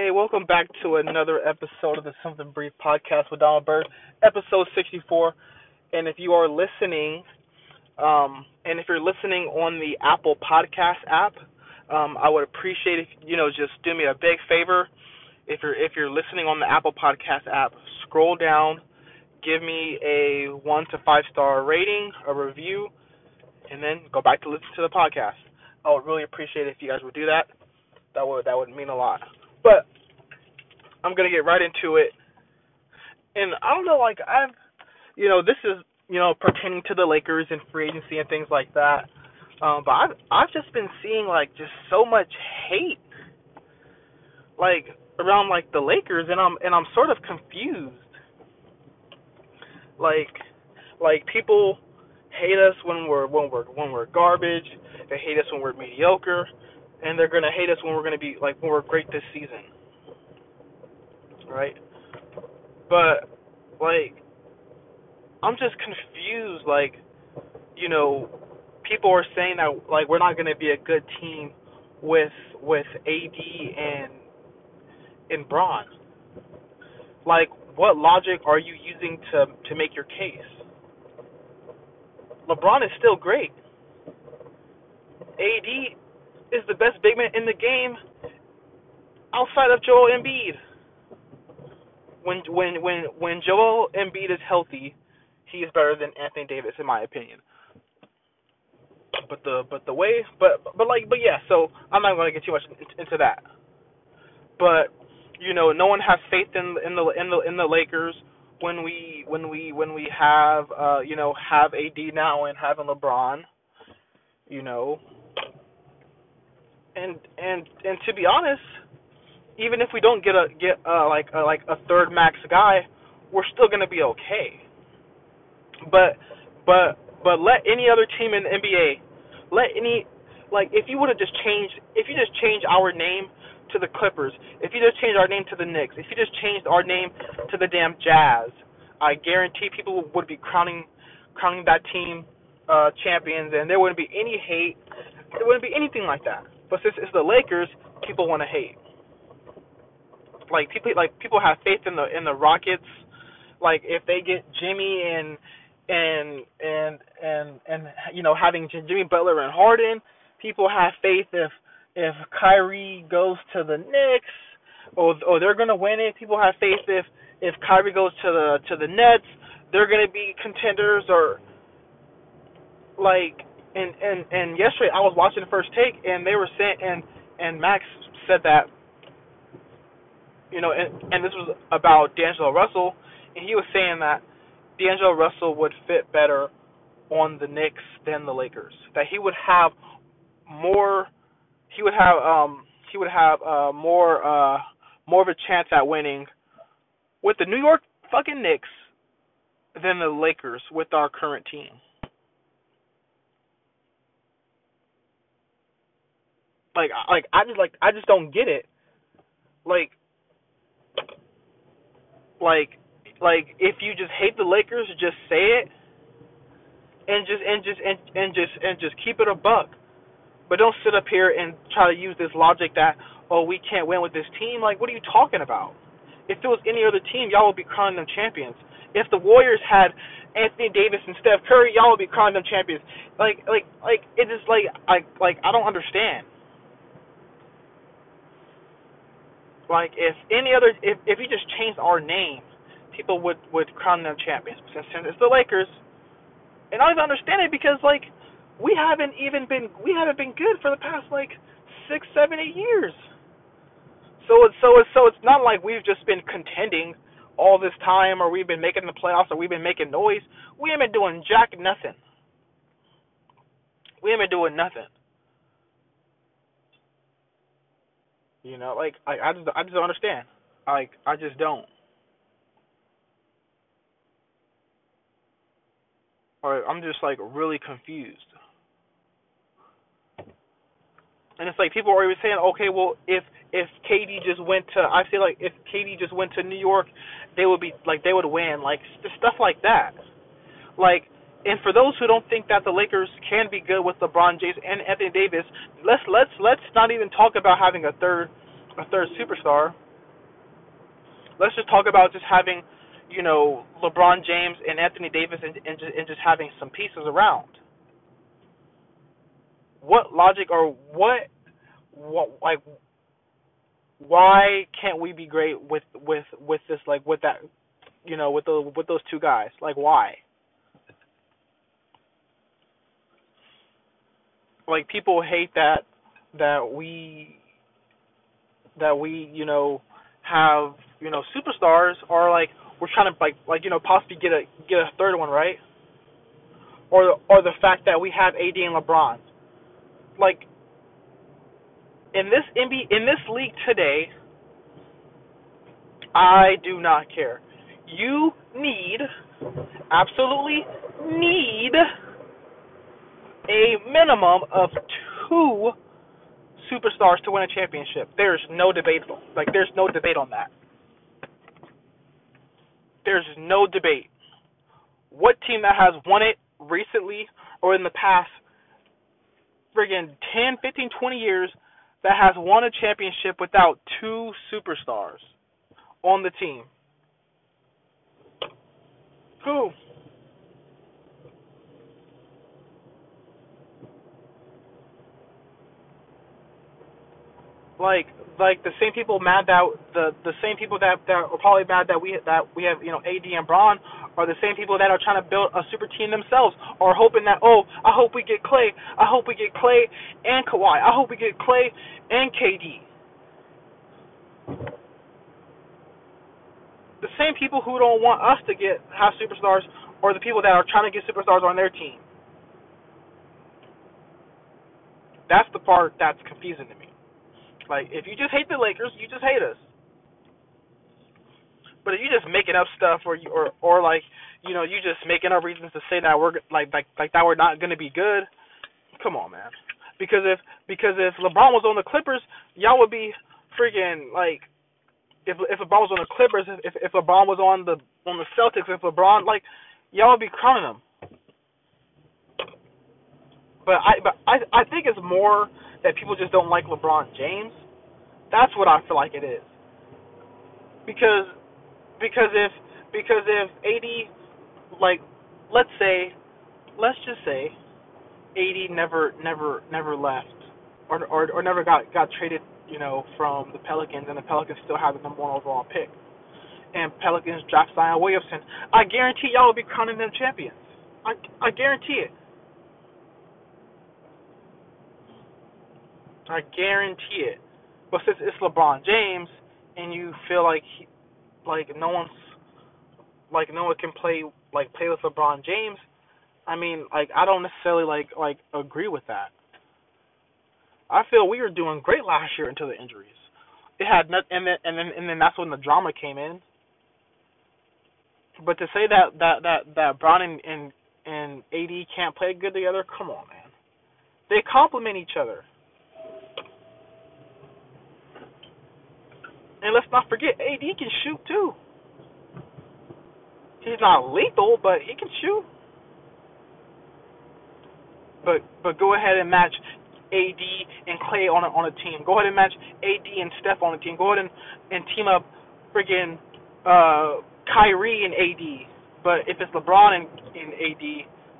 Hey, welcome back to another episode of the Something Brief podcast with Donald Bird, episode 64. And if you are listening, um, and if you're listening on the Apple Podcast app, um, I would appreciate if you know just do me a big favor. If you're if you're listening on the Apple Podcast app, scroll down, give me a one to five star rating, a review, and then go back to listen to the podcast. I would really appreciate it if you guys would do that. That would that would mean a lot. But I'm gonna get right into it. And I don't know, like I've, you know, this is you know pertaining to the Lakers and free agency and things like that. Um, but I've I've just been seeing like just so much hate, like around like the Lakers, and I'm and I'm sort of confused. Like, like people hate us when we're when we're when we're garbage. They hate us when we're mediocre and they're gonna hate us when we're gonna be like when we're great this season, right? But like, I'm just confused. Like, you know, people are saying that like we're not gonna be a good team with with AD and and Bron. Like, what logic are you using to to make your case? LeBron is still great. AD is the best big man in the game outside of Joel Embiid. When when when when Joel Embiid is healthy, he is better than Anthony Davis in my opinion. But the but the way but but like but yeah, so I'm not going to get too much into that. But you know, no one has faith in in the in the in the Lakers when we when we when we have uh you know have AD now and having LeBron. You know, and and and to be honest, even if we don't get a get uh, like a, like a third max guy, we're still gonna be okay. But but but let any other team in the NBA, let any like if you would have just changed if you just change our name to the Clippers, if you just change our name to the Knicks, if you just changed our name to the damn Jazz, I guarantee people would be crowning crowning that team uh champions and there wouldn't be any hate. There wouldn't be anything like that. But since it's the Lakers, people want to hate. Like people, like people have faith in the in the Rockets. Like if they get Jimmy and and and and and you know having Jimmy Butler and Harden, people have faith if if Kyrie goes to the Knicks or or they're gonna win it. People have faith if if Kyrie goes to the to the Nets, they're gonna be contenders or like and and and yesterday I was watching the first take and they were saying and and Max said that you know and and this was about D'Angelo Russell and he was saying that D'Angelo Russell would fit better on the Knicks than the Lakers that he would have more he would have um he would have uh more uh more of a chance at winning with the New York fucking Knicks than the Lakers with our current team. Like like I just like I just don't get it. Like like like if you just hate the Lakers, just say it and just and just and, and just and just keep it a buck. But don't sit up here and try to use this logic that oh we can't win with this team. Like what are you talking about? If it was any other team, y'all would be crowning them champions. If the Warriors had Anthony Davis and Steph Curry, y'all would be crowning them champions. Like like like it is like I like I don't understand. Like if any other if if you just changed our name, people would would crown them champions. Since, it's the Lakers, and I don't understand it because like we haven't even been we haven't been good for the past like six, seven, eight years. So it's so it's so it's not like we've just been contending all this time, or we've been making the playoffs, or we've been making noise. We haven't been doing jack nothing. We haven't been doing nothing. You know, like I I just I just don't understand. Like I just don't. Or I'm just like really confused. And it's like people are even saying, okay, well, if if KD just went to, I feel like if KD just went to New York, they would be like they would win, like stuff like that. Like, and for those who don't think that the Lakers can be good with LeBron James and Anthony Davis, let's let's let's not even talk about having a third a third superstar. let's just talk about just having, you know, LeBron James and Anthony Davis and, and just and just having some pieces around. What logic or what, what like why can't we be great with with with this like with that you know with the with those two guys like why like people hate that that we that we you know have you know superstars or like we're trying to like like you know possibly get a get a third one right? Or or the fact that we have AD and LeBron. Like in this NBA in this league today I do not care. You need absolutely need a minimum of two superstars to win a championship. There's no debate. Like there's no debate on that. There's no debate. What team that has won it recently or in the past friggin' 10, 15, 20 years that has won a championship without two superstars on the team? Who? Like like the same people mad that the the same people that that are probably mad that we that we have you know AD and Bron are the same people that are trying to build a super team themselves or hoping that oh I hope we get Clay I hope we get Clay and Kawhi I hope we get Clay and KD. The same people who don't want us to get have superstars or the people that are trying to get superstars on their team. That's the part that's confusing to me. Like, if you just hate the Lakers, you just hate us. But if you just making up stuff, or you, or or like, you know, you just making up reasons to say that we're like like like that we're not gonna be good, come on, man. Because if because if LeBron was on the Clippers, y'all would be freaking like if if LeBron was on the Clippers, if if LeBron was on the on the Celtics, if LeBron like y'all would be crowning them. But I but I I think it's more that people just don't like LeBron James. That's what I feel like it is. Because because if because if AD like let's say let's just say AD never never never left or or or never got got traded, you know, from the Pelicans and the Pelicans still have the number one overall pick. And Pelicans draft Zion Williamson. I guarantee y'all will be crowning them champions. I I guarantee it. I guarantee it. But since it's LeBron James and you feel like he, like no one's like no one can play like play with LeBron James, I mean like I don't necessarily like like agree with that. I feel we were doing great last year until the injuries. It had not, and then and then and then that's when the drama came in. But to say that that that that Bron and and, and AD can't play good together, come on, man. They complement each other. And let's not forget, AD can shoot too. He's not lethal, but he can shoot. But but go ahead and match AD and Clay on a, on a team. Go ahead and match AD and Steph on a team. Go ahead and, and team up friggin' uh, Kyrie and AD. But if it's LeBron and, and AD,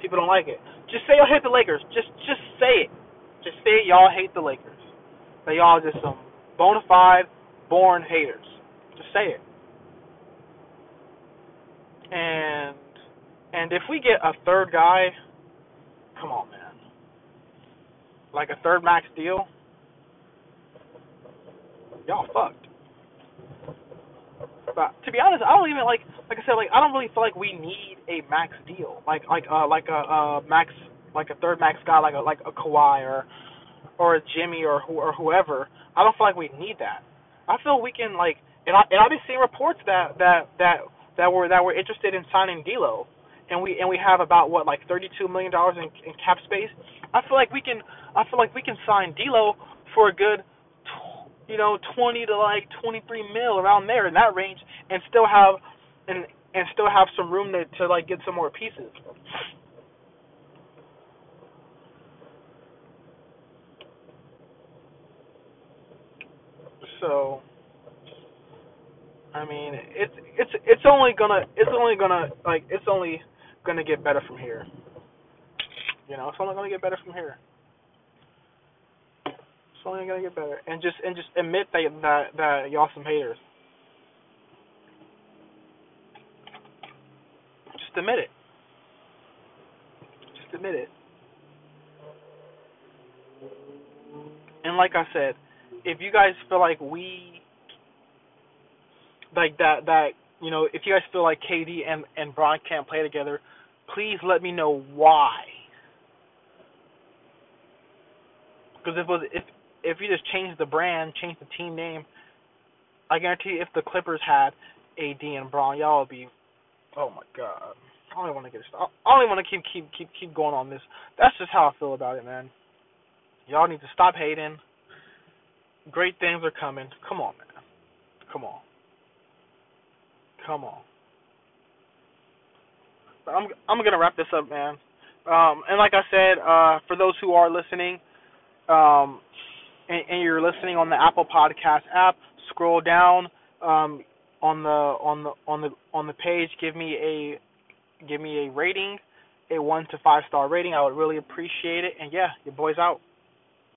people don't like it. Just say y'all hate the Lakers. Just just say it. Just say y'all hate the Lakers. That y'all just some bona fide born haters. Just say it. And and if we get a third guy, come on, man. Like a third max deal, y'all fucked. But to be honest, I don't even like like I said, like I don't really feel like we need a max deal. Like like uh like a uh max like a third max guy like a like a Kawhi or or a Jimmy or who or whoever. I don't feel like we need that. I feel we can like, and I and I've been seeing reports that that that that were that were interested in signing D'Lo, and we and we have about what like 32 million dollars in, in cap space. I feel like we can I feel like we can sign D'Lo for a good, you know, 20 to like 23 mil around there in that range, and still have and and still have some room to to like get some more pieces. So I mean, it's it's it's only gonna it's only gonna like it's only gonna get better from here. You know, it's only gonna get better from here. It's only gonna get better, and just and just admit that that that y'all some haters. Just admit it. Just admit it. And like I said, if you guys feel like we like that that you know, if you guys feel like KD and and Bron can't play together, please let me know why. Because if was if if you just change the brand, change the team name, I guarantee you if the Clippers had AD and Bron, y'all would be, oh my god. I don't want to get. I don't want to keep keep keep keep going on this. That's just how I feel about it, man. Y'all need to stop hating. Great things are coming. Come on, man. Come on. Come on. I'm I'm gonna wrap this up, man. Um, and like I said, uh, for those who are listening, um, and, and you're listening on the Apple Podcast app, scroll down um, on the on the on the on the page. Give me a give me a rating, a one to five star rating. I would really appreciate it. And yeah, your boy's out.